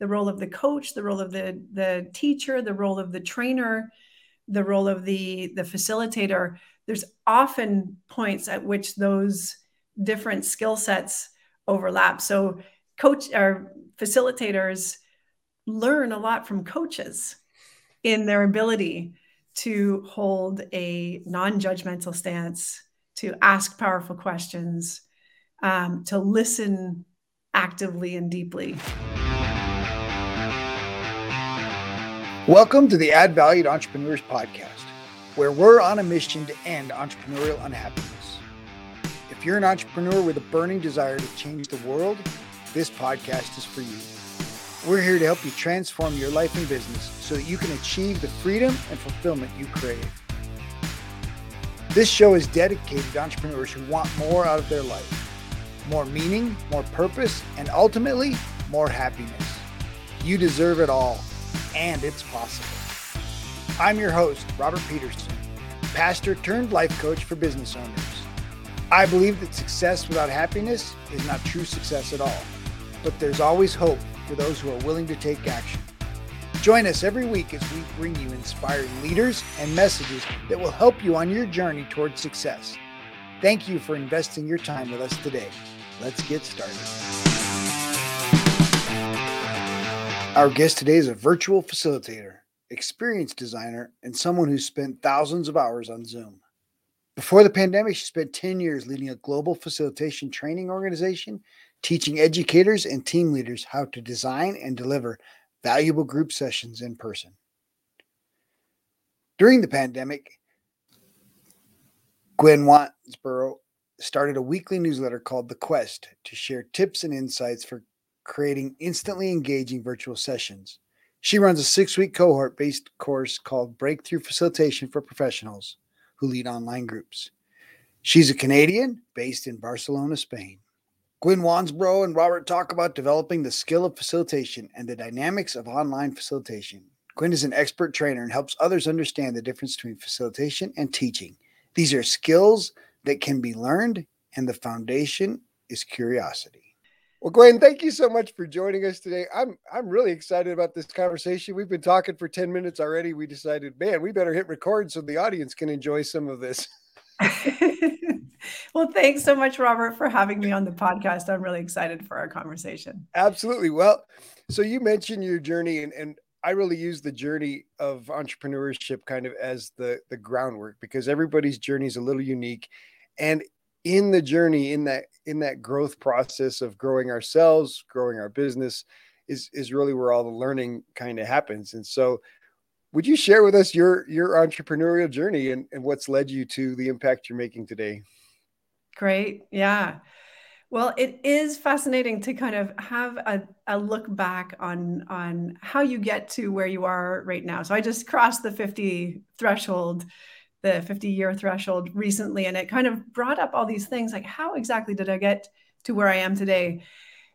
the role of the coach, the role of the the teacher, the role of the trainer, the role of the the facilitator. There's often points at which those different skill sets overlap. So coach or facilitators learn a lot from coaches in their ability to hold a non-judgmental stance, to ask powerful questions, um, to listen actively and deeply. Welcome to the Add Valued Entrepreneurs Podcast, where we're on a mission to end entrepreneurial unhappiness. If you're an entrepreneur with a burning desire to change the world, this podcast is for you. We're here to help you transform your life and business so that you can achieve the freedom and fulfillment you crave. This show is dedicated to entrepreneurs who want more out of their life more meaning, more purpose, and ultimately, more happiness. You deserve it all and it's possible. I'm your host, Robert Peterson, pastor turned life coach for business owners. I believe that success without happiness is not true success at all, but there's always hope for those who are willing to take action. Join us every week as we bring you inspiring leaders and messages that will help you on your journey towards success. Thank you for investing your time with us today. Let's get started. Our guest today is a virtual facilitator, experienced designer, and someone who spent thousands of hours on Zoom. Before the pandemic, she spent 10 years leading a global facilitation training organization, teaching educators and team leaders how to design and deliver valuable group sessions in person. During the pandemic, Gwyn Wansbrough started a weekly newsletter called The Quest to share tips and insights for creating instantly engaging virtual sessions. She runs a six week cohort based course called Breakthrough Facilitation for Professionals who lead online groups. She's a Canadian based in Barcelona, Spain. Gwyn Wansbrough and Robert talk about developing the skill of facilitation and the dynamics of online facilitation. Gwyn is an expert trainer and helps others understand the difference between facilitation and teaching. These are skills that can be learned, and the foundation is curiosity. Well, Gwyn, thank you so much for joining us today. I'm I'm really excited about this conversation. We've been talking for 10 minutes already. We decided, man, we better hit record so the audience can enjoy some of this. well, thanks so much, Robert, for having me on the podcast. I'm really excited for our conversation. Absolutely. Well, so you mentioned your journey and, and I really use the journey of entrepreneurship kind of as the the groundwork because everybody's journey is a little unique. And in the journey in that in that growth process of growing ourselves growing our business is is really where all the learning kind of happens. And so would you share with us your your entrepreneurial journey and, and what's led you to the impact you're making today? Great. Yeah. Well it is fascinating to kind of have a, a look back on on how you get to where you are right now. So i just crossed the 50 threshold the 50 year threshold recently and it kind of brought up all these things like how exactly did i get to where i am today?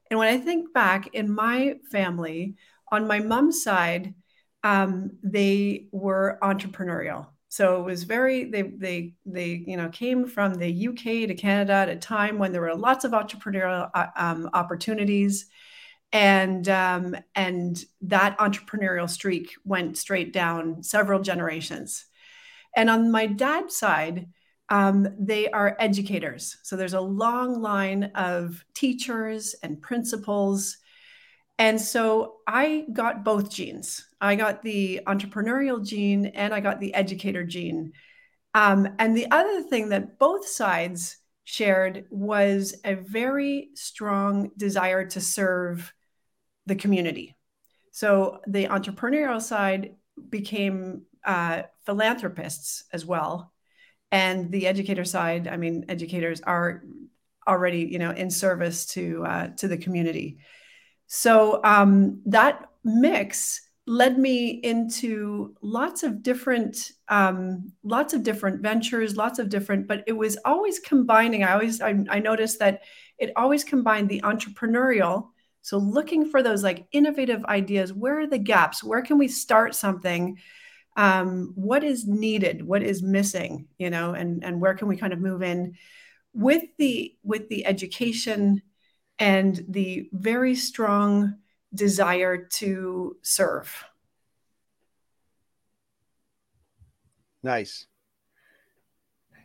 And when i think back in my family on my mom's side um, they were entrepreneurial. So it was very they they they you know came from the uk to canada at a time when there were lots of entrepreneurial uh, um, opportunities. And um, and that entrepreneurial streak went straight down several generations and on my dad's side, um, they are educators. So there's a long line of teachers and principals. And so I got both genes. I got the entrepreneurial gene and I got the educator gene. Um, and the other thing that both sides shared was a very strong desire to serve the community. So the entrepreneurial side became uh, philanthropists as well. And the educator side, I mean, educators are already, you know, in service to uh, to the community. So um, that mix led me into lots of different um, lots of different ventures lots of different but it was always combining i always I, I, noticed that it always combined the entrepreneurial so looking for those like innovative ideas where are the gaps where can we start something um, what is needed what is missing you know and and where can we kind of move in with the with the education and the very strong desire to serve. Nice.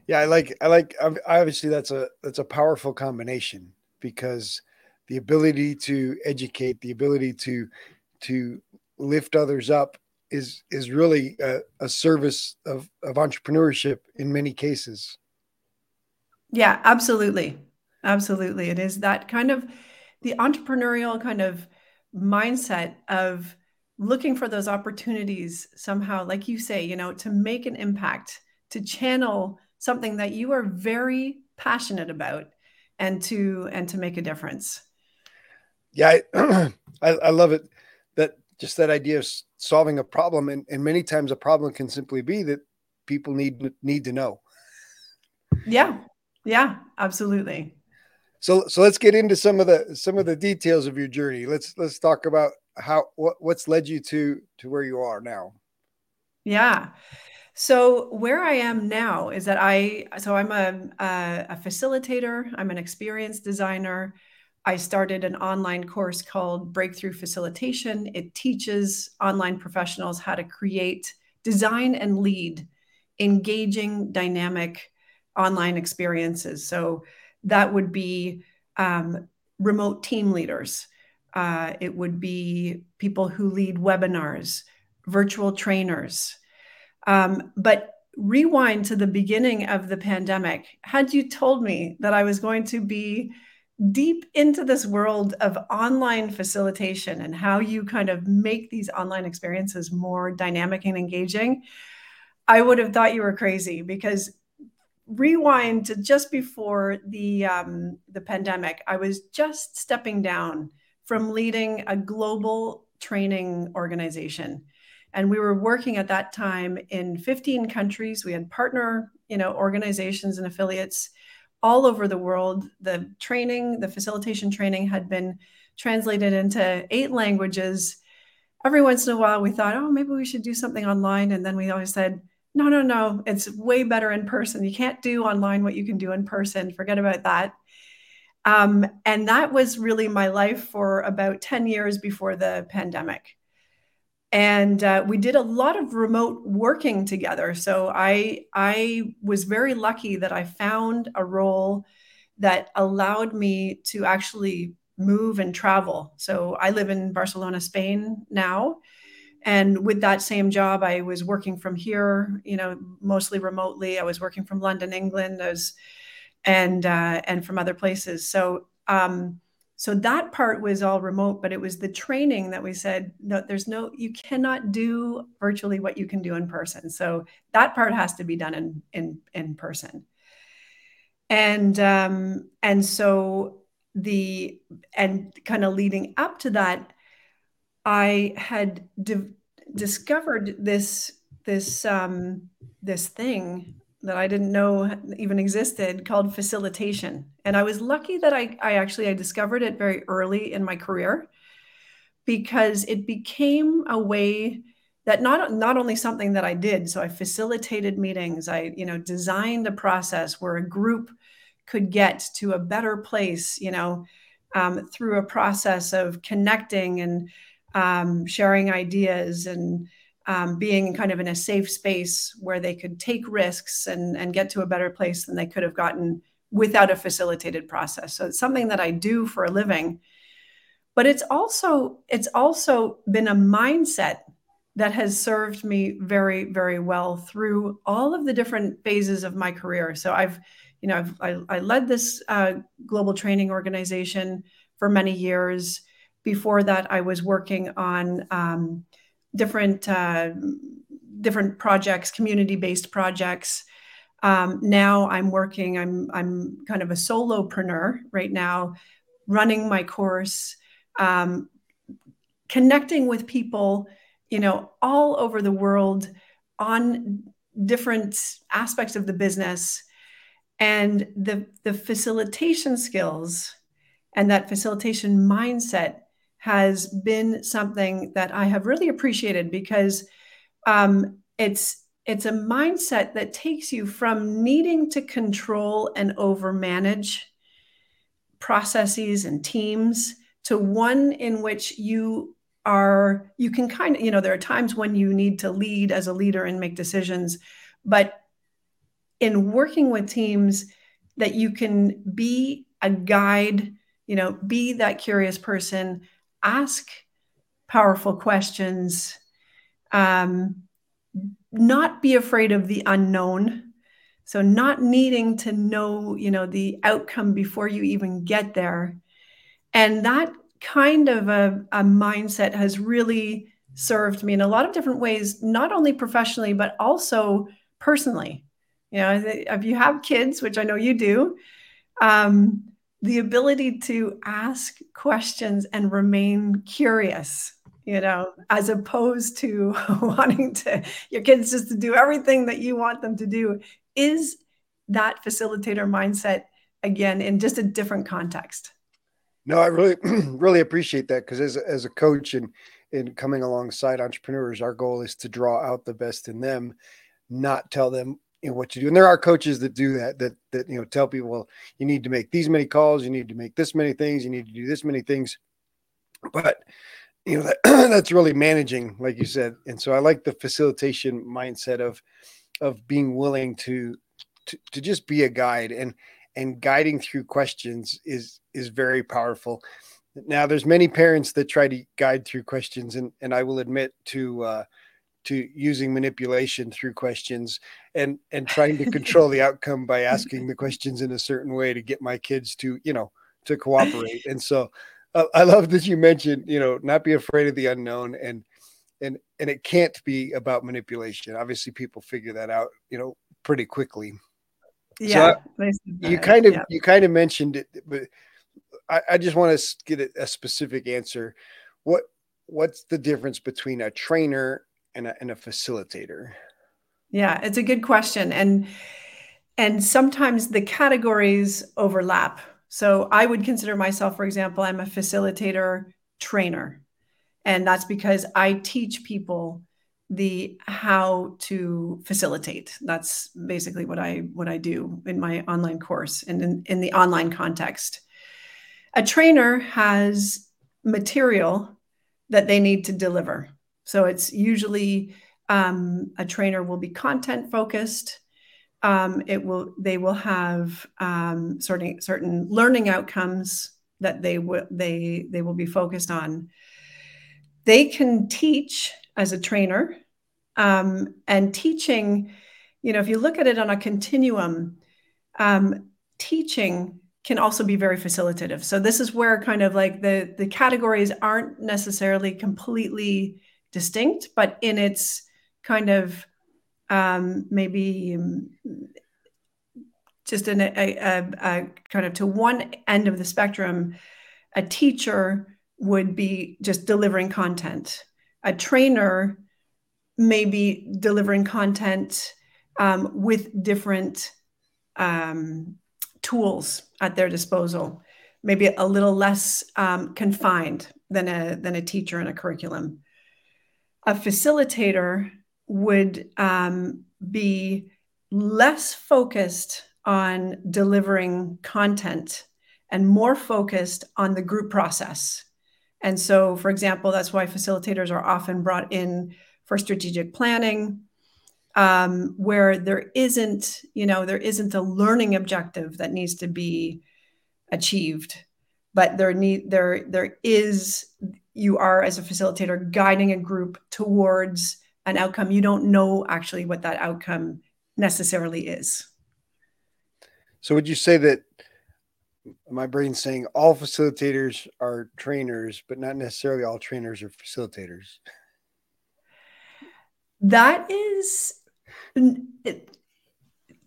Yeah, I like I like obviously that's a that's a powerful combination because the ability to educate, the ability to to lift others up is is really a, a service of of entrepreneurship in many cases. Yeah, absolutely. Absolutely. It is that kind of the entrepreneurial kind of mindset of looking for those opportunities somehow, like you say, you know, to make an impact, to channel something that you are very passionate about and to and to make a difference. Yeah, I, I, I love it. That just that idea of solving a problem, and, and many times a problem can simply be that people need need to know. Yeah, yeah, absolutely. So so let's get into some of the some of the details of your journey. Let's let's talk about how what what's led you to to where you are now. Yeah. So where I am now is that I so I'm a, a, a facilitator. I'm an experience designer. I started an online course called Breakthrough Facilitation. It teaches online professionals how to create, design, and lead engaging, dynamic online experiences. So that would be um, remote team leaders. Uh, it would be people who lead webinars, virtual trainers. Um, but rewind to the beginning of the pandemic. Had you told me that I was going to be deep into this world of online facilitation and how you kind of make these online experiences more dynamic and engaging, I would have thought you were crazy because rewind to just before the um, the pandemic, I was just stepping down from leading a global training organization, and we were working at that time in 15 countries. We had partner, you know, organizations and affiliates all over the world. The training, the facilitation training, had been translated into eight languages. Every once in a while, we thought, oh, maybe we should do something online, and then we always said no, no, no, it's way better in person. You can't do online what you can do in person. Forget about that. Um, and that was really my life for about 10 years before the pandemic. And uh, we did a lot of remote working together. So I, I was very lucky that I found a role that allowed me to actually move and travel. So I live in Barcelona, Spain now and with that same job i was working from here you know mostly remotely i was working from london england as and uh, and from other places so um, so that part was all remote but it was the training that we said no there's no you cannot do virtually what you can do in person. So that part has to be done in in in person. And um and so the and kind of leading up to that I had di- discovered this this um, this thing that I didn't know even existed called facilitation, and I was lucky that I I actually I discovered it very early in my career because it became a way that not not only something that I did so I facilitated meetings I you know designed a process where a group could get to a better place you know um, through a process of connecting and um, sharing ideas and um, being kind of in a safe space where they could take risks and, and get to a better place than they could have gotten without a facilitated process. So it's something that I do for a living. But it's also it's also been a mindset that has served me very very well through all of the different phases of my career. So I've you know I've, I, I led this uh, global training organization for many years. Before that, I was working on um, different uh, different projects, community based projects. Um, now I'm working. I'm I'm kind of a solopreneur right now, running my course, um, connecting with people, you know, all over the world on different aspects of the business, and the the facilitation skills and that facilitation mindset has been something that I have really appreciated because um, it's it's a mindset that takes you from needing to control and overmanage processes and teams to one in which you are you can kind of you know there are times when you need to lead as a leader and make decisions but in working with teams that you can be a guide you know be that curious person ask powerful questions um, not be afraid of the unknown so not needing to know you know the outcome before you even get there and that kind of a, a mindset has really served me in a lot of different ways, not only professionally, but also personally. You know, if you have kids, which I know you do, um, the ability to ask questions and remain curious, you know, as opposed to wanting to your kids just to do everything that you want them to do, is that facilitator mindset again in just a different context. No, I really, really appreciate that because as, as a coach and in coming alongside entrepreneurs, our goal is to draw out the best in them, not tell them know, what you do. And there are coaches that do that, that that you know tell people, well, you need to make these many calls, you need to make this many things, you need to do this many things. But you know that that's really managing, like you said. And so I like the facilitation mindset of of being willing to to, to just be a guide and and guiding through questions is is very powerful. Now, there's many parents that try to guide through questions, and and I will admit to uh, to using manipulation through questions and and trying to control the outcome by asking the questions in a certain way to get my kids to you know to cooperate. And so, uh, I love that you mentioned you know not be afraid of the unknown and and and it can't be about manipulation. Obviously, people figure that out you know pretty quickly. Yeah, so you kind of yeah. you kind of mentioned it, but I, I just want to get a, a, specific answer. What what's the difference between a trainer and a, and a facilitator? Yeah, it's a good question, and and sometimes the categories overlap. So I would consider myself, for example, I'm a facilitator trainer, and that's because I teach people the how to facilitate. That's basically what i what i do in my online course and in, in the online context. A trainer has material that they need to deliver so it's usually um, a trainer will be content focused um, it will they will have um, certain certain learning outcomes that they will they they will be focused on they can teach as a trainer. Um, and teaching, you know, if you look at it on a continuum, um, teaching can also be very facilitative. So this is where kind of like the the categories aren't necessarily completely distinct, but in its kind of um, maybe um, just in a, a, a, kind of to one end of the spectrum, a teacher would be just delivering content a trainer may be delivering content um, with different um, tools at their disposal, maybe a little less um, confined than a, than a teacher in a curriculum. A facilitator would um, be less focused on delivering content and more focused on the group process. And so, for example, that's why facilitators are often brought in for strategic planning, um, where there isn't, you know, there isn't a learning objective that needs to be achieved, but there need there there is you are as a facilitator guiding a group towards an outcome. You don't know actually what that outcome necessarily is. So, would you say that my brain's saying all facilitators are trainers, but not necessarily all trainers are facilitators. That is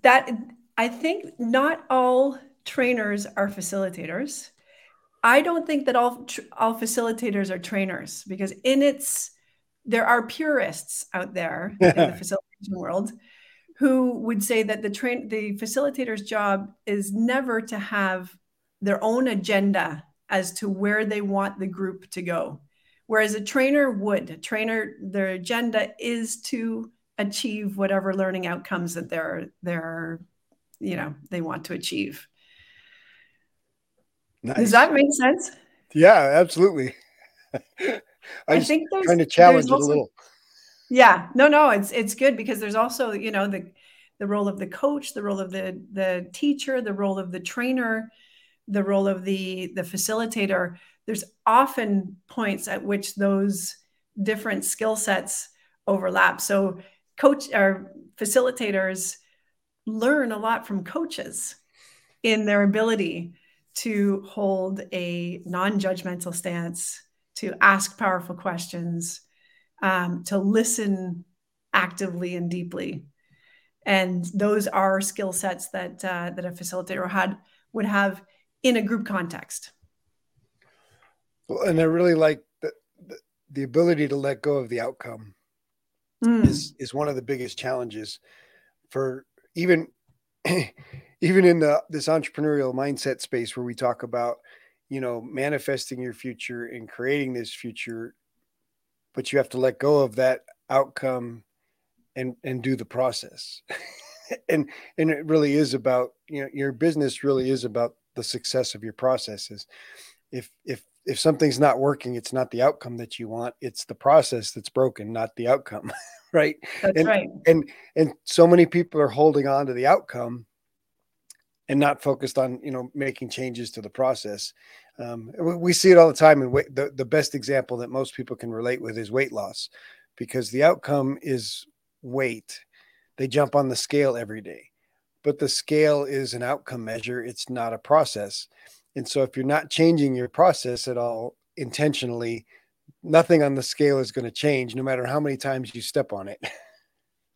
that I think not all trainers are facilitators. I don't think that all all facilitators are trainers because in its there are purists out there in the facilitation world who would say that the train the facilitator's job is never to have their own agenda as to where they want the group to go. Whereas a trainer would, a trainer, their agenda is to achieve whatever learning outcomes that they're they're you know they want to achieve. Nice. Does that make sense? Yeah, absolutely. I, I think there's trying to challenge also, it a little. Yeah, no, no, it's it's good because there's also you know the the role of the coach, the role of the the teacher, the role of the trainer, the role of the the facilitator. There's often points at which those different skill sets overlap. So coach or facilitators learn a lot from coaches in their ability to hold a non-judgmental stance, to ask powerful questions, um, to listen actively and deeply. And those are skill sets that uh, that a facilitator had would have in a group context. Well, and I really like the, the, the ability to let go of the outcome mm. is is one of the biggest challenges for even even in the this entrepreneurial mindset space where we talk about you know manifesting your future and creating this future but you have to let go of that outcome and and do the process. And and it really is about you know your business really is about the success of your processes. If if if something's not working it's not the outcome that you want it's the process that's broken not the outcome right? That's and, right. and and so many people are holding on to the outcome and not focused on you know making changes to the process. Um, we see it all the time and the, the best example that most people can relate with is weight loss because the outcome is weight. They jump on the scale every day but the scale is an outcome measure. It's not a process. And so if you're not changing your process at all intentionally nothing on the scale is going to change no matter how many times you step on it.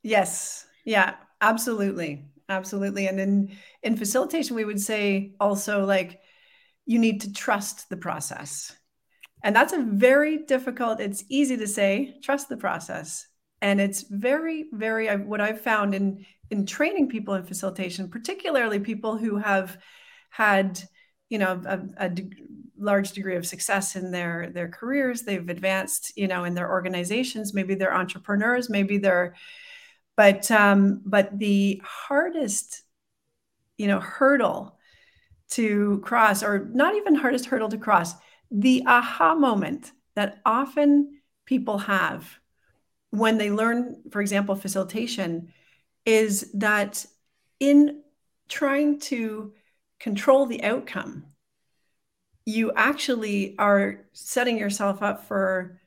Yes. Yeah absolutely absolutely and in in facilitation we would say also like you need to trust the process. And that's a very difficult it's easy to say trust the process. And it's very very what i've found in in training people in facilitation particularly people who have had you know a, a large degree of success in their their careers they've advanced you know in their organizations maybe they're entrepreneurs maybe they're but um, but the hardest you know hurdle to cross or not even hardest hurdle to cross the aha moment that often people have when they learn for example facilitation is that in trying to control the outcome you actually are setting yourself up for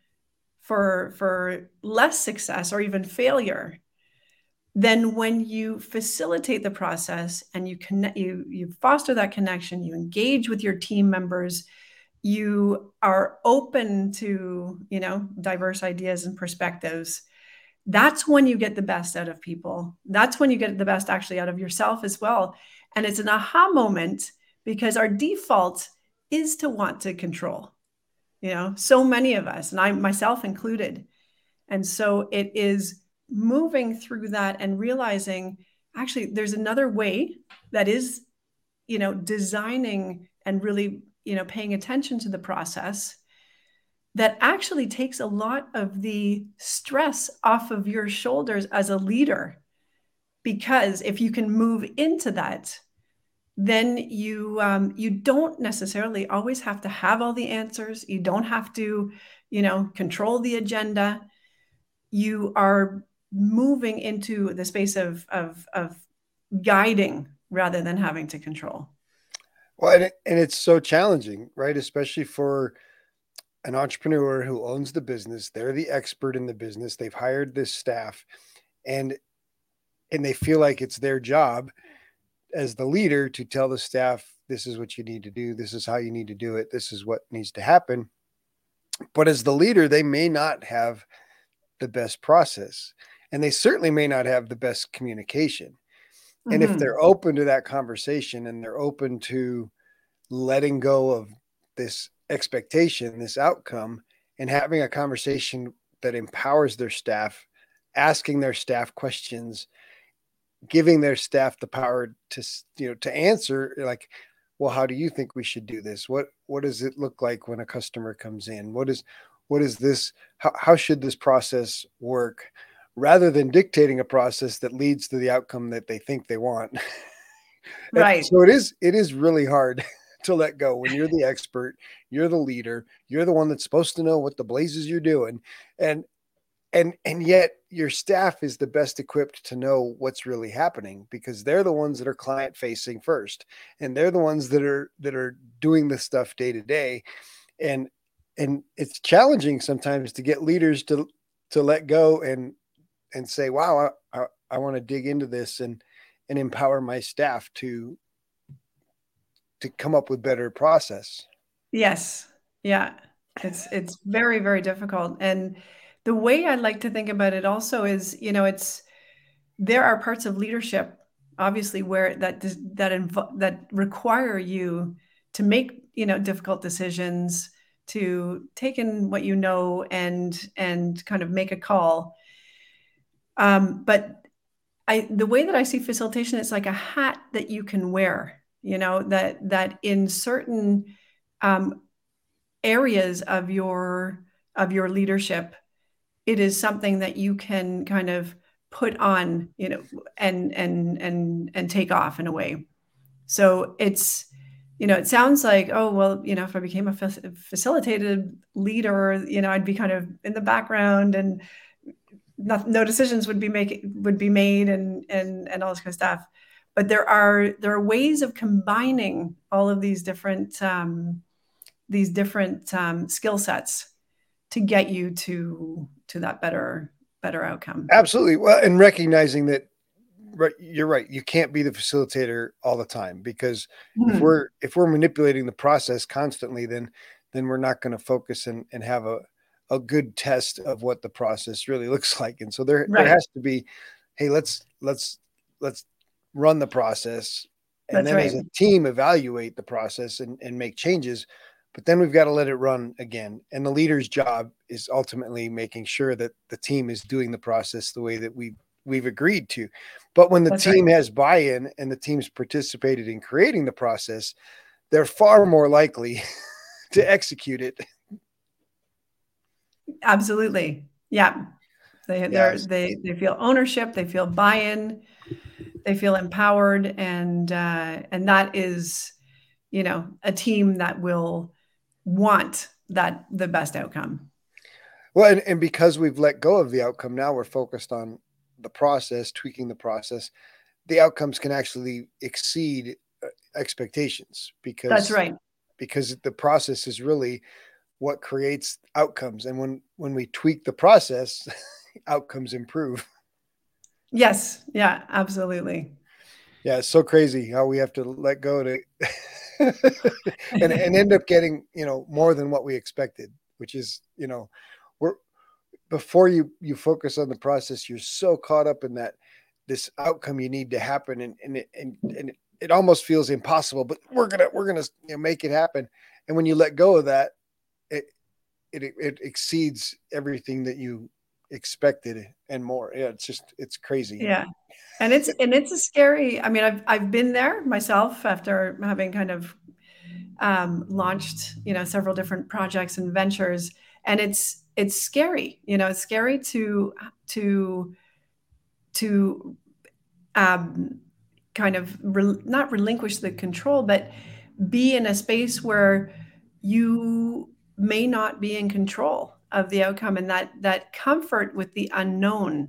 for for less success or even failure then when you facilitate the process and you connect you you foster that connection you engage with your team members you are open to you know diverse ideas and perspectives. That's when you get the best out of people. That's when you get the best actually out of yourself as well. And it's an aha moment because our default is to want to control you know so many of us and i myself included. And so it is moving through that and realizing actually there's another way that is you know designing and really you know paying attention to the process that actually takes a lot of the stress off of your shoulders as a leader. Because if you can move into that then you um, you don't necessarily always have to have all the answers. You don't have to you know control the agenda. You are moving into the space of of of guiding rather than having to control. Well and, it, and it's so challenging right? Especially for an entrepreneur who owns the business they're the expert in the business they've hired this staff and and they feel like it's their job as the leader to tell the staff this is what you need to do this is how you need to do it this is what needs to happen. But as the leader they may not have the best process and they certainly may not have the best communication. And mm-hmm. if they're open to that conversation and they're open to letting go of this expectation, this outcome, and having a conversation that empowers their staff, asking their staff questions, giving their staff the power to you know to answer like well how do you think we should do this what what does it look like when a customer comes in what is what is this how, how should this process work rather than dictating a process that leads to the outcome that they think they want. Right. so it is it is really hard to let go when you're the expert, you're the leader, you're the one that's supposed to know what the blazes you're doing. And and and yet your staff is the best equipped to know what's really happening because they're the ones that are client facing first and they're the ones that are that are doing the stuff day to day and and it's challenging sometimes to get leaders to to let go and and say wow i, I, I want to dig into this and and empower my staff to to come up with better process. Yes. Yeah. It's it's very very difficult. And the way I like to think about it also is, you know, it's there are parts of leadership, obviously, where that that inv- that require you to make you know difficult decisions, to take in what you know and and kind of make a call. Um, but I the way that I see facilitation, it's like a hat that you can wear. You know that that in certain um, areas of your of your leadership it is something that you can kind of put on you know and and and and take off in a way so it's you know it sounds like oh well you know if i became a facilitated leader you know i'd be kind of in the background and not, no decisions would be make would be made and and and all this kind of stuff. But there are there are ways of combining all of these different um, these different um, skill sets to get you to to that better better outcome. Absolutely. Well and recognizing that right you're right. You can't be the facilitator all the time because mm-hmm. if we're if we're manipulating the process constantly then then we're not going to focus and, and have a a good test of what the process really looks like and so there right. there has to be hey let's let's let's run the process and That's then right. as a team evaluate the process and, and make changes but then we've got to let it run again. And the leader's job is ultimately making sure that the team is doing the process the way that we we've agreed to. But when the That's team right. has buy-in and the team's participated in creating the process, they're far more likely to execute it. Absolutely. Yeah. They yes. they they feel ownership, they feel buy-in, they feel empowered and uh and that is you know a team that will want that the best outcome. Well, and, and because we've let go of the outcome, now we're focused on the process, tweaking the process. The outcomes can actually exceed uh, expectations because that's right. Because the process is really what creates outcomes, and when when we tweak the process, outcomes improve. Yes. Yeah. Absolutely. Yeah, it's so crazy how we have to let go to and, and end up getting you know more than what we expected which is you know we're before you you focus on the process you're so caught up in that this outcome you need to happen and and it, and, and it almost feels impossible but we're gonna we're gonna you know, make it happen and when you let go of that it it it exceeds everything that you expected and more. Yeah it's just it's crazy. Yeah. And it's and it's a scary i mean i've i've been there myself after having kind of um, launched you know several different projects and ventures. And it's it's scary you know it's scary to to to um, kind of re- not relinquish the control but be in a space where you may not be in control of the outcome and that that comfort with the unknown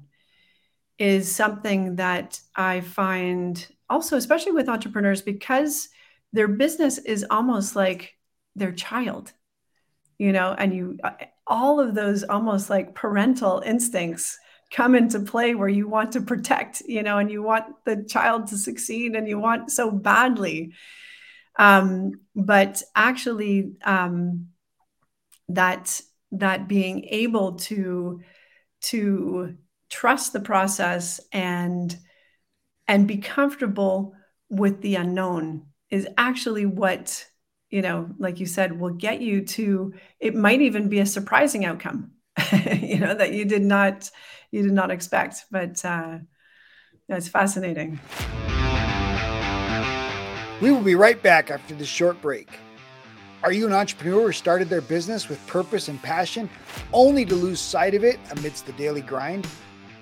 is something that I find also, especially with entrepreneurs, because their business is almost like their child, you know, and you, uh, all of those almost like parental instincts come into play where you want to protect, you know, and you want the child to succeed and you want so badly. Um, but actually, um, that that being able to to trust the process and and be comfortable with the unknown is actually what you know like you said will get you to it might even be a surprising outcome you know that you did not you did not expect but uh that's fascinating. We will be right back after this short break are you an entrepreneur who started their business with purpose and passion only to lose sight of it amidst the daily grind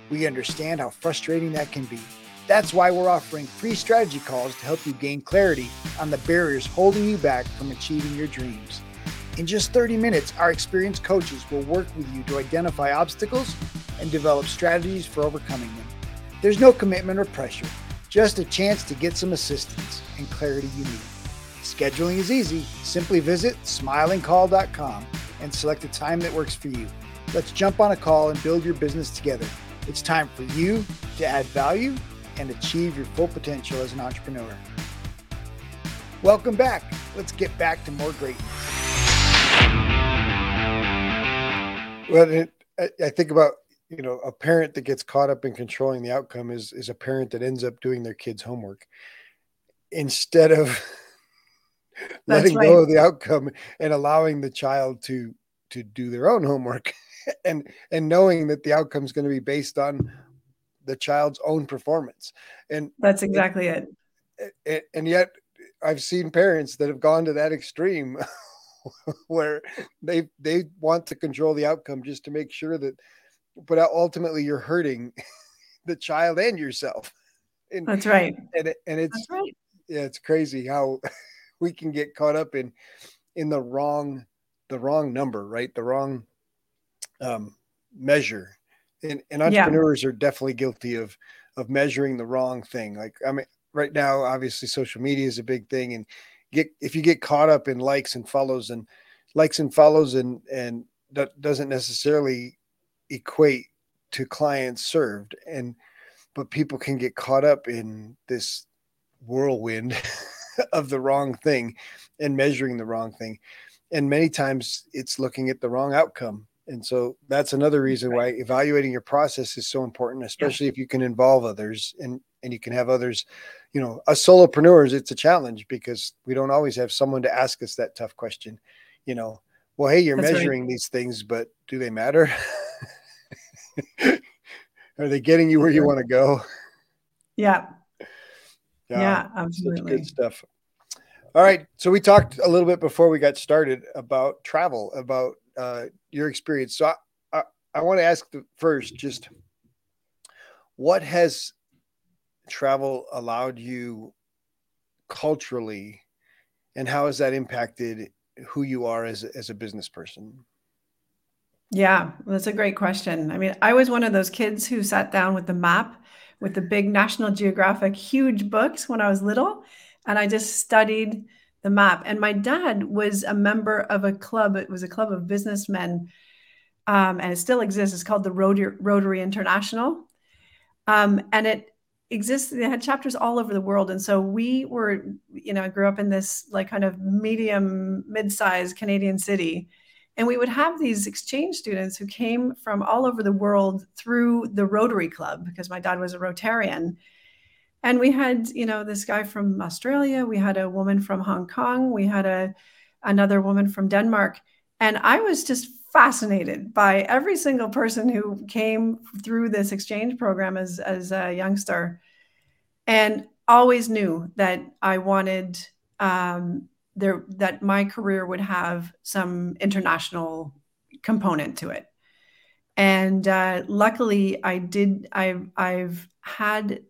we understand how frustrating that can be. That's why we're offering free strategy calls to help you gain clarity on the barriers holding you back from achieving your dreams. In just 30 minutes, our experienced coaches will work with you to identify obstacles and develop strategies for overcoming them. There's no commitment or pressure, just a chance to get some assistance and clarity you need. Scheduling is easy. Simply visit smilingcall.com and select a time that works for you. Let's jump on a call and build your business together. It's time for you to add value and achieve your full potential as an entrepreneur. Welcome back. Let's get back to more greatness. Well, I think about you know a parent that gets caught up in controlling the outcome is is a parent that ends up doing their kids' homework instead of letting right. go of the outcome and allowing the child to to do their own homework and and knowing that the outcome is going to be based on the child's own performance and that's exactly it, it and yet i've seen parents that have gone to that extreme where they they want to control the outcome just to make sure that but ultimately you're hurting the child and yourself and, that's right and, and it's right. yeah it's crazy how we can get caught up in in the wrong the wrong number right? The wrong um measure. And, and entrepreneurs yeah. are definitely guilty of of measuring the wrong thing. Like i mean right now obviously social media is a big thing and get if you get caught up in likes and follows and likes and follows and and that doesn't necessarily equate to clients served. And but people can get caught up in this whirlwind of the wrong thing and measuring the wrong thing. And many times it's looking at the wrong outcome. And so that's another reason why evaluating your process is so important especially yeah. if you can involve others and and you can have others you know as solopreneurs it's a challenge because we don't always have someone to ask us that tough question you know. Well hey you're that's measuring right. these things but do they matter? Are they getting you where you want to go? Yeah yeah, yeah absolutely good stuff. All right so we talked a little bit before we got started about travel about uh, your experience. So i, I, I want to ask first just what has travel allowed you culturally and how has that impacted who you are as, as a business person? Yeah that's a great question. I mean i was one of those kids who sat down with the map with the big national geographic huge books when i was little and i just studied the map. And my dad was a member of a club it was a club of businessmen um, and it still exists. It's called the rotary, rotary international. Um, and it exists they had chapters all over the world. And so we were you know i grew up in this like kind of medium mid-sized canadian city and we would have these exchange students who came from all over the world through the rotary club because my dad was a rotarian. And we had you know this guy from australia we had a woman from hong kong we had a another woman from denmark. And i was just fascinated by every single person who came through this exchange program as, as a youngster and always knew that I wanted um, there that my career would have some international component to it. And uh, luckily, I did. I've I've had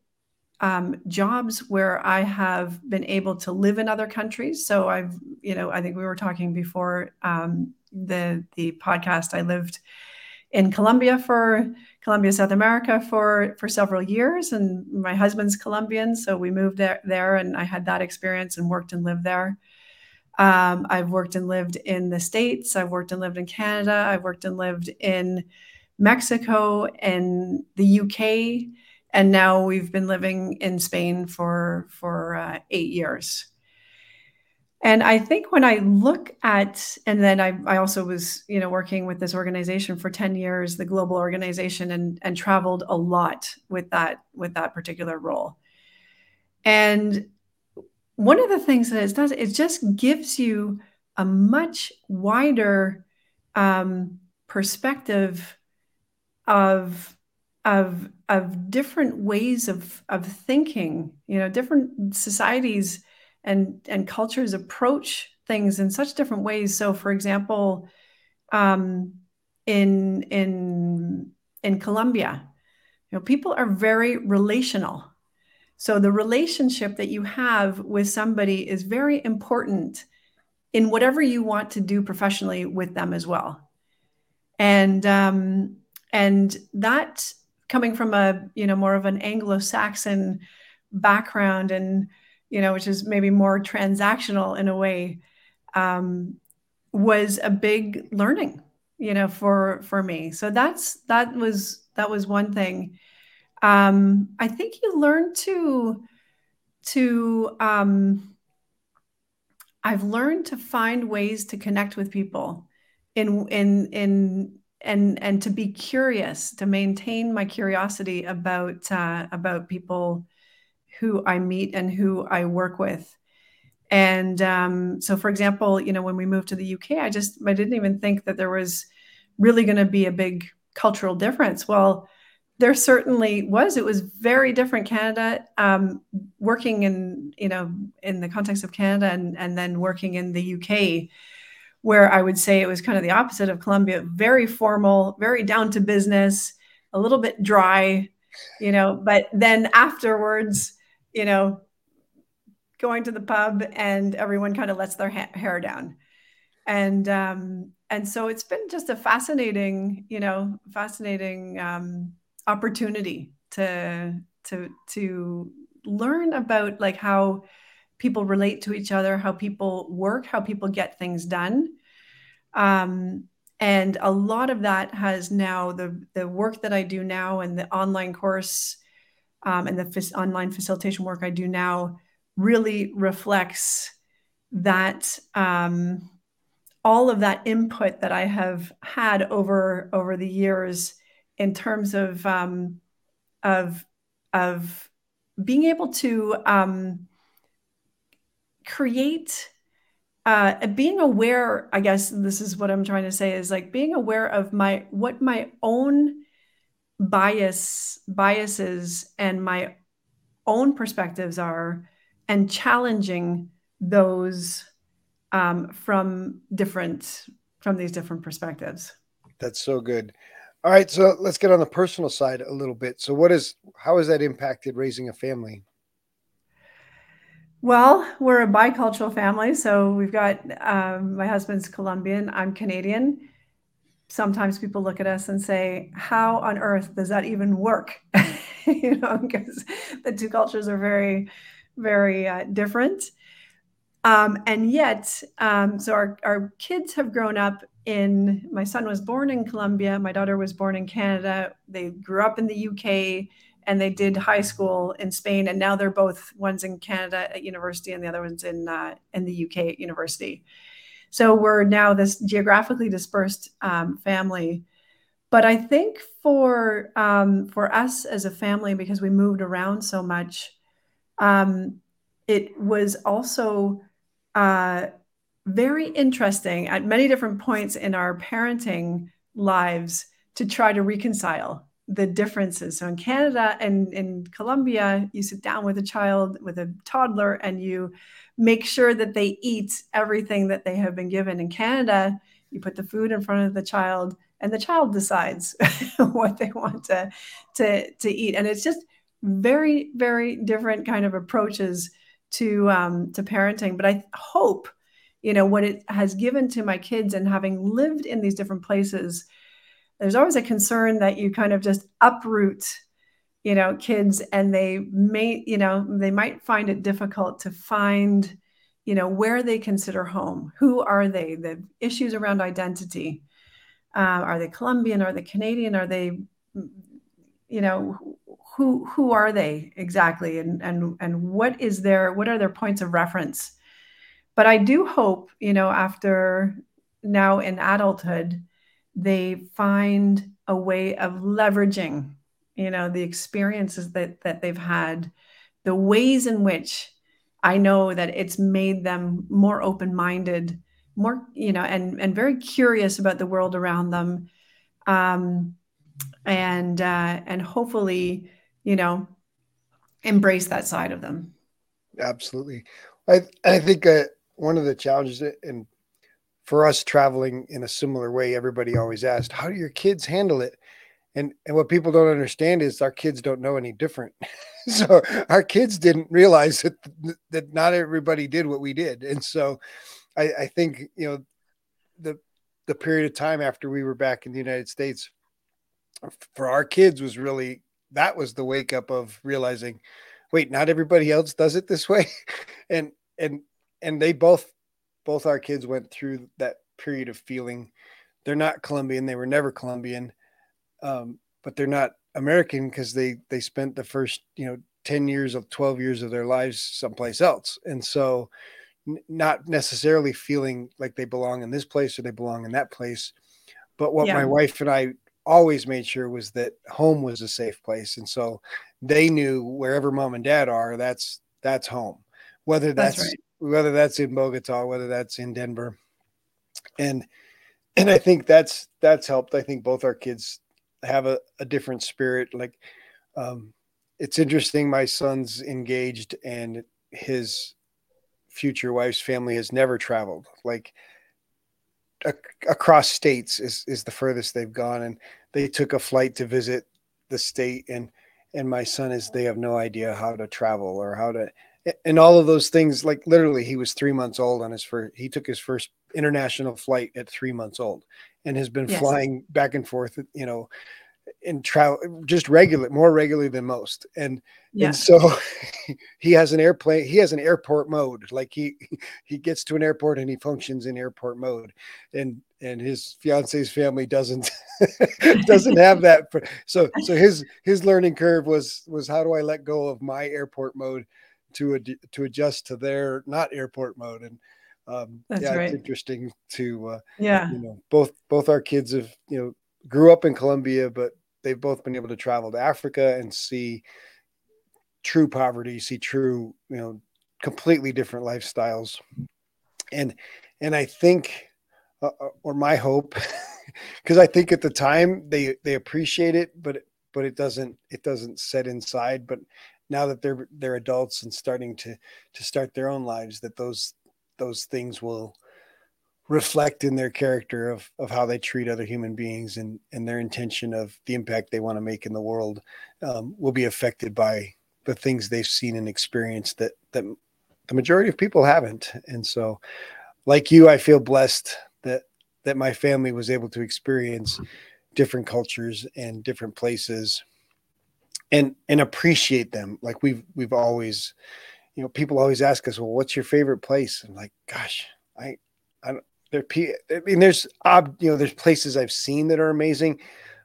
um, jobs where I have been able to live in other countries. So I've, you know, I think we were talking before um, the the podcast. I lived in Colombia for Colombia, South America for for several years, and my husband's Colombian, so we moved there, there and I had that experience and worked and lived there. Um, I've worked and lived in the States. I've worked and lived in Canada. I've worked and lived in Mexico and the UK, and now we've been living in Spain for for uh, eight years. And I think when I look at, and then I, I also was, you know, working with this organization for 10 years, the global organization, and, and traveled a lot with that, with that particular role. And one of the things that it does, it just gives you a much wider um, perspective of of of different ways of of thinking. You know, different societies and and cultures approach things in such different ways. So, for example, um, in in in Colombia, you know, people are very relational. So the relationship that you have with somebody is very important in whatever you want to do professionally with them as well. And um, and that coming from a you know more of an Anglo-Saxon background and you know which is maybe more transactional in a way um, was a big learning you know for for me so that's that was that was one thing um, I think you learn to to um, I've learned to find ways to connect with people in in in and and to be curious to maintain my curiosity about uh, about people who I meet and who I work with. And um, so, for example, you know, when we moved to the UK, I just I didn't even think that there was really going to be a big cultural difference. Well, there certainly was. It was very different. Canada, um, working in you know in the context of Canada, and and then working in the UK, where I would say it was kind of the opposite of Colombia. Very formal, very down to business, a little bit dry, you know. But then afterwards, you know, going to the pub and everyone kind of lets their ha- hair down, and um, and so it's been just a fascinating, you know, fascinating. Um, opportunity to to to learn about like how people relate to each other how people work how people get things done. Um, and a lot of that has now the the work that i do now and the online course um, and the online facilitation work i do now really reflects that um, all of that input that i have had over over the years in terms of um, of of being able to um, create uh, being aware i guess this is what i'm trying to say is like being aware of my what my own bias biases and my own perspectives are and challenging those um, from different from these different perspectives. That's so good all right, so let's get on the personal side a little bit. So, what is how has that impacted raising a family? Well, we're a bicultural family, so we've got um, my husband's Colombian, I'm Canadian. Sometimes people look at us and say, "How on earth does that even work?" you know, because the two cultures are very, very uh, different. Um, and yet, um, so our, our kids have grown up in my son was born in Colombia, my daughter was born in Canada. They grew up in the UK and they did high school in Spain, and now they're both one's in Canada at university and the other one's in uh, in the UK at university. So we're now this geographically dispersed um, family. But I think for um, for us as a family, because we moved around so much, um, it was also uh, very interesting at many different points in our parenting lives to try to reconcile the differences. So in Canada and in Colombia, you sit down with a child, with a toddler, and you make sure that they eat everything that they have been given. In Canada, you put the food in front of the child and the child decides what they want to, to, to eat. And it's just very, very different kind of approaches to, um, to parenting. But I hope you know what it has given to my kids and having lived in these different places there's always a concern that you kind of just uproot you know kids and they may you know they might find it difficult to find you know where they consider home. Who are they? The issues around identity. Uh, are they colombian? Are they canadian? Are they you know who who are they exactly? And and and what is their what are their points of reference but I do hope, you know, after now in adulthood, they find a way of leveraging, you know, the experiences that that they've had, the ways in which I know that it's made them more open-minded, more, you know, and and very curious about the world around them, um, and uh, and hopefully, you know, embrace that side of them. Absolutely, I I think uh, one of the challenges and for us traveling in a similar way everybody always asked how do your kids handle it? And and what people don't understand is our kids don't know any different. So our kids didn't realize that that not everybody did what we did. And so i i think you know the the period of time after we were back in the united states for our kids was really that was the wake up of realizing wait not everybody else does it this way? And and and they both both our kids went through that period of feeling. They're not colombian. They were never colombian um, but they're not American because they they spent the first you know 10 years of 12 years of their lives someplace else. And so n- not necessarily feeling like they belong in this place or they belong in that place. But what yeah. my wife and I always made sure was that home was a safe place. And so they knew wherever mom and dad are that's that's home. Whether that's, that's right. Whether that's in Bogota whether that's in Denver and and I think that's that's helped I think both our kids have a, a different spirit. Like, um, it's interesting. My son's engaged, and his future wife's family has never traveled. Like, across states is is the furthest they've gone, and they took a flight to visit the state, and and my son is they have no idea how to travel or how to and all of those things like literally he was three months old on his first he took his first international flight at three months old and has been yes. flying back and forth you know in travel just regular more regularly than most and yeah. and so he has an airplane he has an airport mode like he he gets to an airport and he functions in airport mode and and his fiance's family doesn't doesn't have that so so his his learning curve was was how do i let go of my airport mode to ad, to adjust to their not airport mode. And um That's yeah right. it's interesting to uh yeah. you know both both our kids have you know grew up in Colombia but they've both been able to travel to africa and see true poverty see true you know completely different lifestyles. And and i think uh, uh or my hope because i think at the time they they appreciate it but but it doesn't it doesn't set inside. But now that they're they're adults and starting to to start their own lives that those those things will reflect in their character of of how they treat other human beings and and their intention of the impact they want to make in the world um, will be affected by the things they've seen and experienced that that the majority of people haven't. And so like you i feel blessed that that my family was able to experience different cultures and different places and and appreciate them like we've we've always you know people always ask us well what's your favorite place i'm like gosh i i there i mean there's ob, you know there's places i've seen that are amazing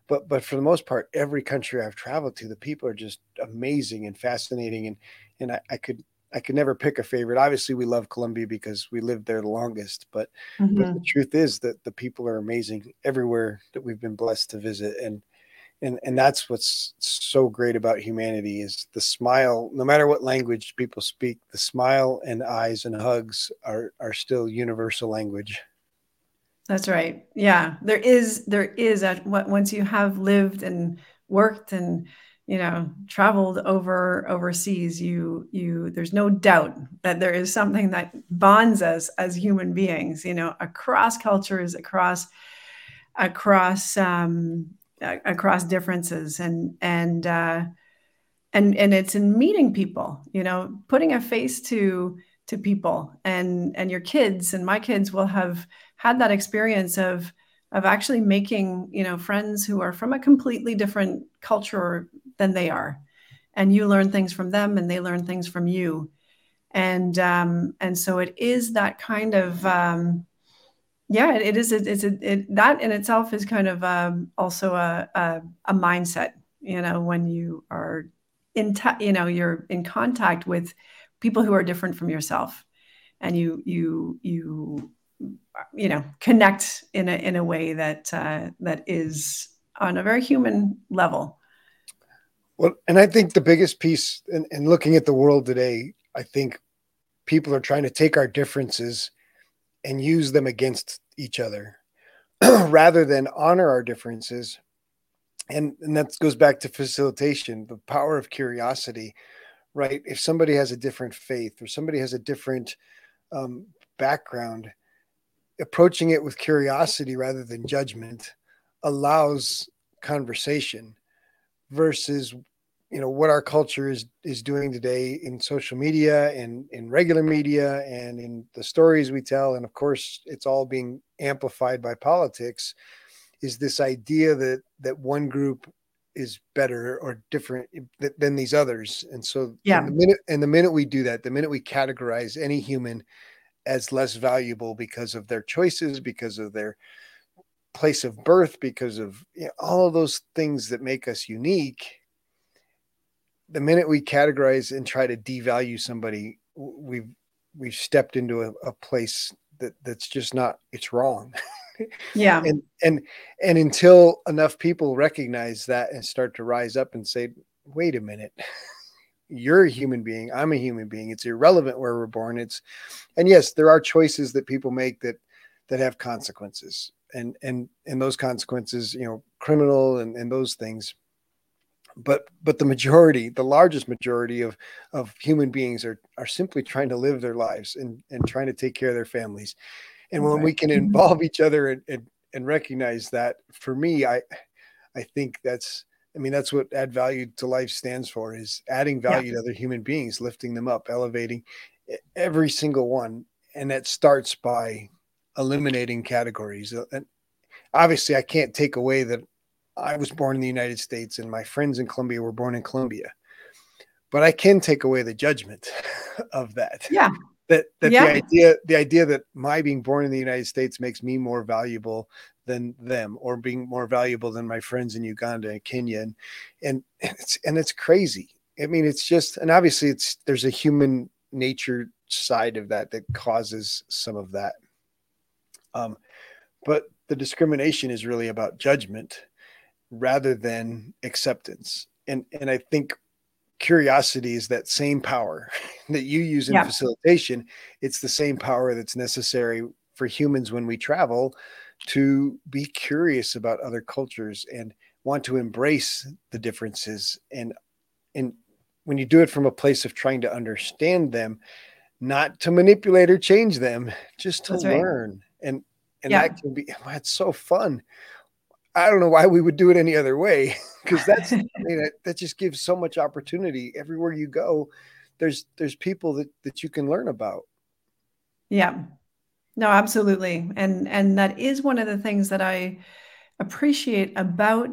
but but for the most part every country i've traveled to the people are just amazing and fascinating and and i, I could I could never pick a favorite. Obviously, we love Colombia because we lived there the longest, but, mm-hmm. but the truth is that the people are amazing everywhere that we've been blessed to visit. And and and that's what's so great about humanity is the smile no matter what language people speak the smile and eyes and hugs are are still universal language. That's right. Yeah there is there is what once you have lived and worked and you know traveled over overseas you you there's no doubt that there is something that bonds us as human beings you know across cultures across across um, across differences and and uh, and and it's in meeting people you know putting a face to to people and and your kids. And my kids will have had that experience of of actually making you know friends who are from a completely different culture than they are. And you learn things from them and they learn things from you. And um and so it is that kind of um yeah it is it's a, it, that in itself is kind of um, also a, a, a mindset you know when you are in t- you know you're in contact with people who are different from yourself. And you you you you know connect in a in a way that uh, that is on a very human level. Well and i think the biggest piece in, in looking at the world today i think people are trying to take our differences and use them against each other rather than honor our differences. And, and that goes back to facilitation, the power of curiosity, right? If somebody has a different faith or somebody has a different um, background, approaching it with curiosity rather than judgment allows conversation versus you know what our culture is is doing today in social media and in regular media and in the stories we tell. And of course it's all being amplified by politics is this idea that that one group is better or different than these others. And so yeah. the minute and the minute we do that the minute we categorize any human as less valuable because of their choices because of their place of birth because of you know, all of those things that make us unique the minute we categorize and try to devalue somebody we've we've stepped into a, a place that that's just not it's wrong. Yeah. And and and until enough people recognize that and start to rise up and say wait a minute. You're a human being. I'm a human being. It's irrelevant where we're born. It's and yes there are choices that people make that that have consequences. And and and those consequences you know criminal and, and those things but but the majority the largest majority of of human beings are are simply trying to live their lives and and trying to take care of their families and when right. we can mm-hmm. involve each other and, and and recognize that for me i i think that's i mean that's what add value to life stands for is adding value yeah. to other human beings lifting them up elevating every single one and that starts by eliminating categories. And obviously, I can't take away that I was born in the United States and my friends in Colombia were born in Colombia, but I can take away the judgment of that. Yeah. That, that yeah. the idea the idea that my being born in the United States makes me more valuable than them or being more valuable than my friends in Uganda and Kenya and and it's and it's crazy. I mean it's just and obviously it's there's a human nature side of that that causes some of that. Um, but the discrimination is really about judgment rather than acceptance. And and I think curiosity is that same power that you use in yeah. facilitation. It's the same power that's necessary for humans when we travel to be curious about other cultures and want to embrace the differences and and when you do it from a place of trying to understand them not to manipulate or change them just to That's learn right and and yeah. that can be that's so fun i don't know why we would do it any other way because that's I mean, that, that just gives so much opportunity. Everywhere you go there's there's people that that you can learn about. Yeah. No absolutely. And and that is one of the things that i appreciate about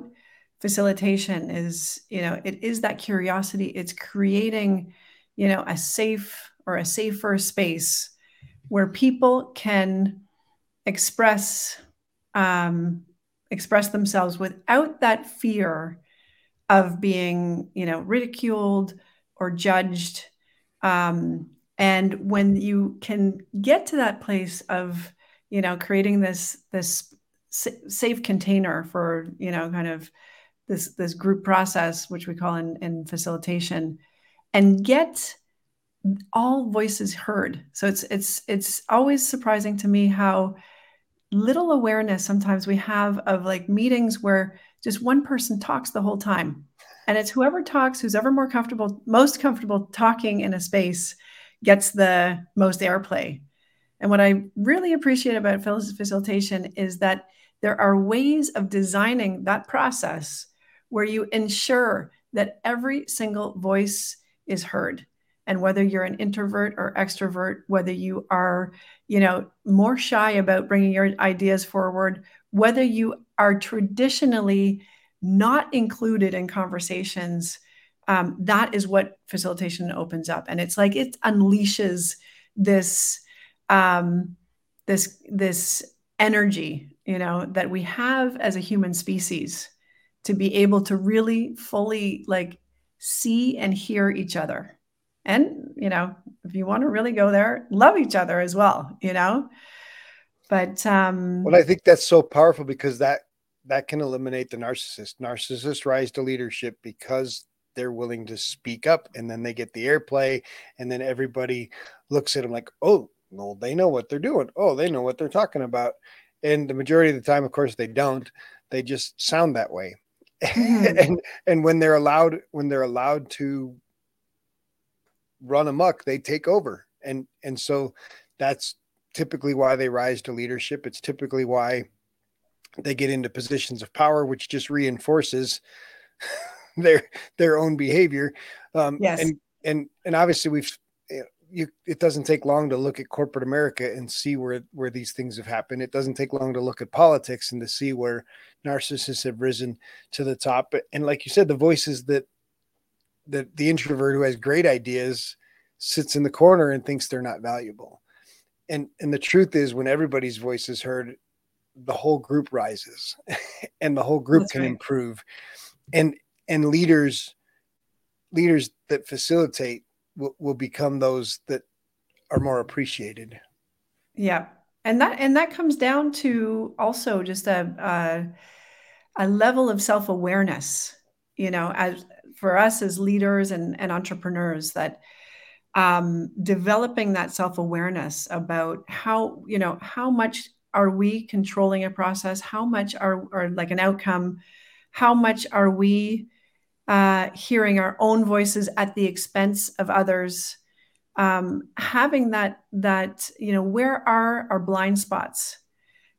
facilitation is you know it is that curiosity. It's creating you know a safe or a safer space where people can express um, express themselves without that fear of being you know ridiculed or judged. Um, and when you can get to that place of you know creating this this safe container for you know kind of this this group process which we call in, in facilitation and get all voices heard. So it's it's it's always surprising to me how little awareness sometimes we have of like meetings where just one person talks the whole time. And it's whoever talks who's ever more comfortable most comfortable talking in a space gets the most airplay. And what i really appreciate about facilitation is that there are ways of designing that process where you ensure that every single voice is heard and whether you're an introvert or extrovert whether you are you know more shy about bringing your ideas forward whether you are traditionally not included in conversations um, that is what facilitation opens up. And it's like it unleashes this um, this this energy you know that we have as a human species to be able to really fully like see and hear each other and you know if you want to really go there love each other as well you know? But um well i think that's so powerful because that that can eliminate the narcissist. Narcissists rise to leadership because they're willing to speak up and then they get the airplay and then everybody looks at them like oh well they know what they're doing. Oh they know what they're talking about. And the majority of the time of course they don't. They just sound that way. Mm-hmm. and and when they're allowed when they're allowed to run amok, they take over. And and so that's typically why they rise to leadership. It's typically why they get into positions of power, which just reinforces their their own behavior. Um, yes. And and and obviously we've you, it doesn't take long to look at corporate America and see where where these things have happened. It doesn't take long to look at politics and to see where narcissists have risen to the top. And like you said, the voices that that the introvert who has great ideas sits in the corner and thinks they're not valuable. And and the truth is, when everybody's voice is heard, the whole group rises, and the whole group That's can right. improve. And and leaders leaders that facilitate will, will become those that are more appreciated. Yeah. And that and that comes down to also just a a, a level of self-awareness, you know, as for us as leaders and, and entrepreneurs that um, developing that self-awareness about how, you know, how much are we controlling a process? How much are, or like an outcome? How much are we uh, hearing our own voices at the expense of others, um, having that that you know where are our blind spots,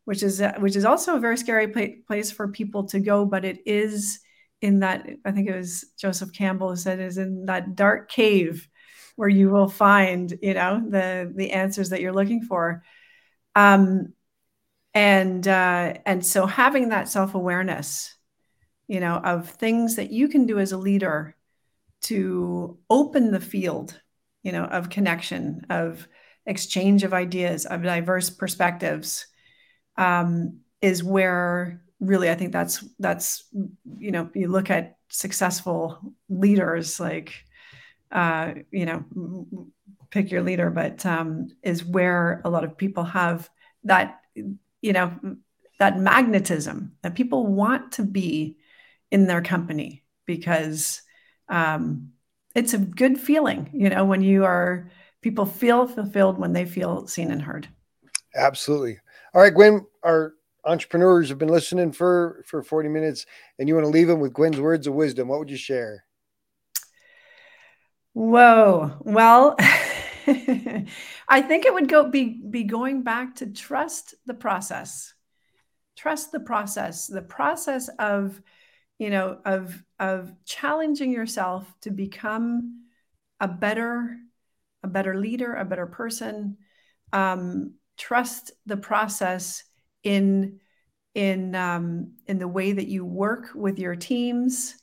which is uh, which is also a very scary pla- place for people to go, but it is in that I think it was Joseph Campbell who said is in that dark cave where you will find you know the the answers that you're looking for. Um, and uh, and so having that self awareness you know, of things that you can do as a leader to open the field, you know, of connection, of exchange of ideas, of diverse perspectives, um, is where really I think that's that's you know you look at successful leaders like uh, you know pick your leader, but um, is where a lot of people have that you know that magnetism that people want to be in their company because um, it's a good feeling, you know, when you are people feel fulfilled when they feel seen and heard. Absolutely. All right, Gwyn, our entrepreneurs have been listening for for 40 minutes and you want to leave them with Gwyn's words of wisdom. What would you share? Whoa. Well, I think it would go be be going back to trust the process. Trust the process. The process of you know of of challenging yourself to become a better a better leader a better person um, trust the process in in um, in the way that you work with your teams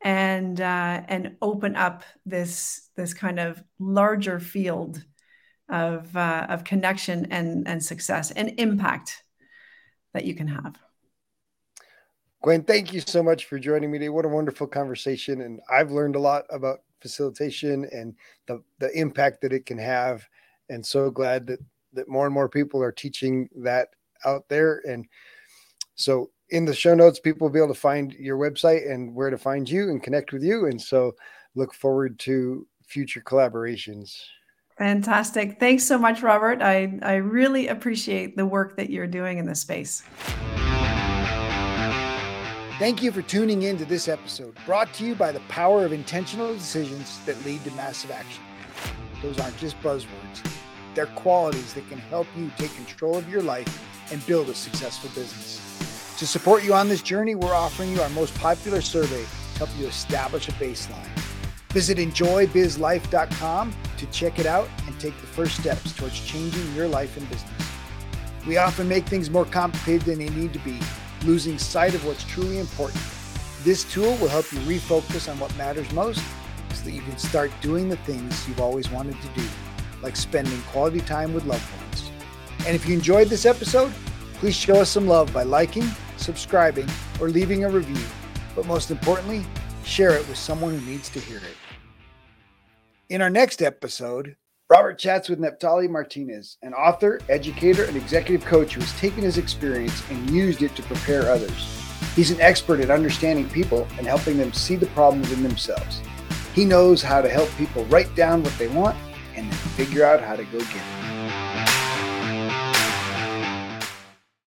and uh, and open up this this kind of larger field of uh, of connection and and success and impact that you can have Gwyn, thank you so much for joining me today. What a wonderful conversation. And I've learned a lot about facilitation and the, the impact that it can have. And so glad that, that more and more people are teaching that out there. And so in the show notes, people will be able to find your website and where to find you and connect with you. And so look forward to future collaborations. Fantastic. Thanks so much, Robert. I, I really appreciate the work that you're doing in this space. Thank you for tuning in to this episode, brought to you by the power of intentional decisions that lead to massive action. Those aren't just buzzwords, they're qualities that can help you take control of your life and build a successful business. To support you on this journey, we're offering you our most popular survey to help you establish a baseline. Visit enjoybizlife.com to check it out and take the first steps towards changing your life and business. We often make things more complicated than they need to be losing sight of what's truly important. This tool will help you refocus on what matters most so that you can start doing the things you've always wanted to do, like spending quality time with loved ones. And if you enjoyed this episode, please show us some love by liking, subscribing, or leaving a review. But most importantly, share it with someone who needs to hear it. In our next episode, Robert chats with Neptali Martinez, an author, educator, and executive coach who has taken his experience and used it to prepare others. He's an expert at understanding people and helping them see the problems in themselves. He knows how to help people write down what they want and then figure out how to go get it.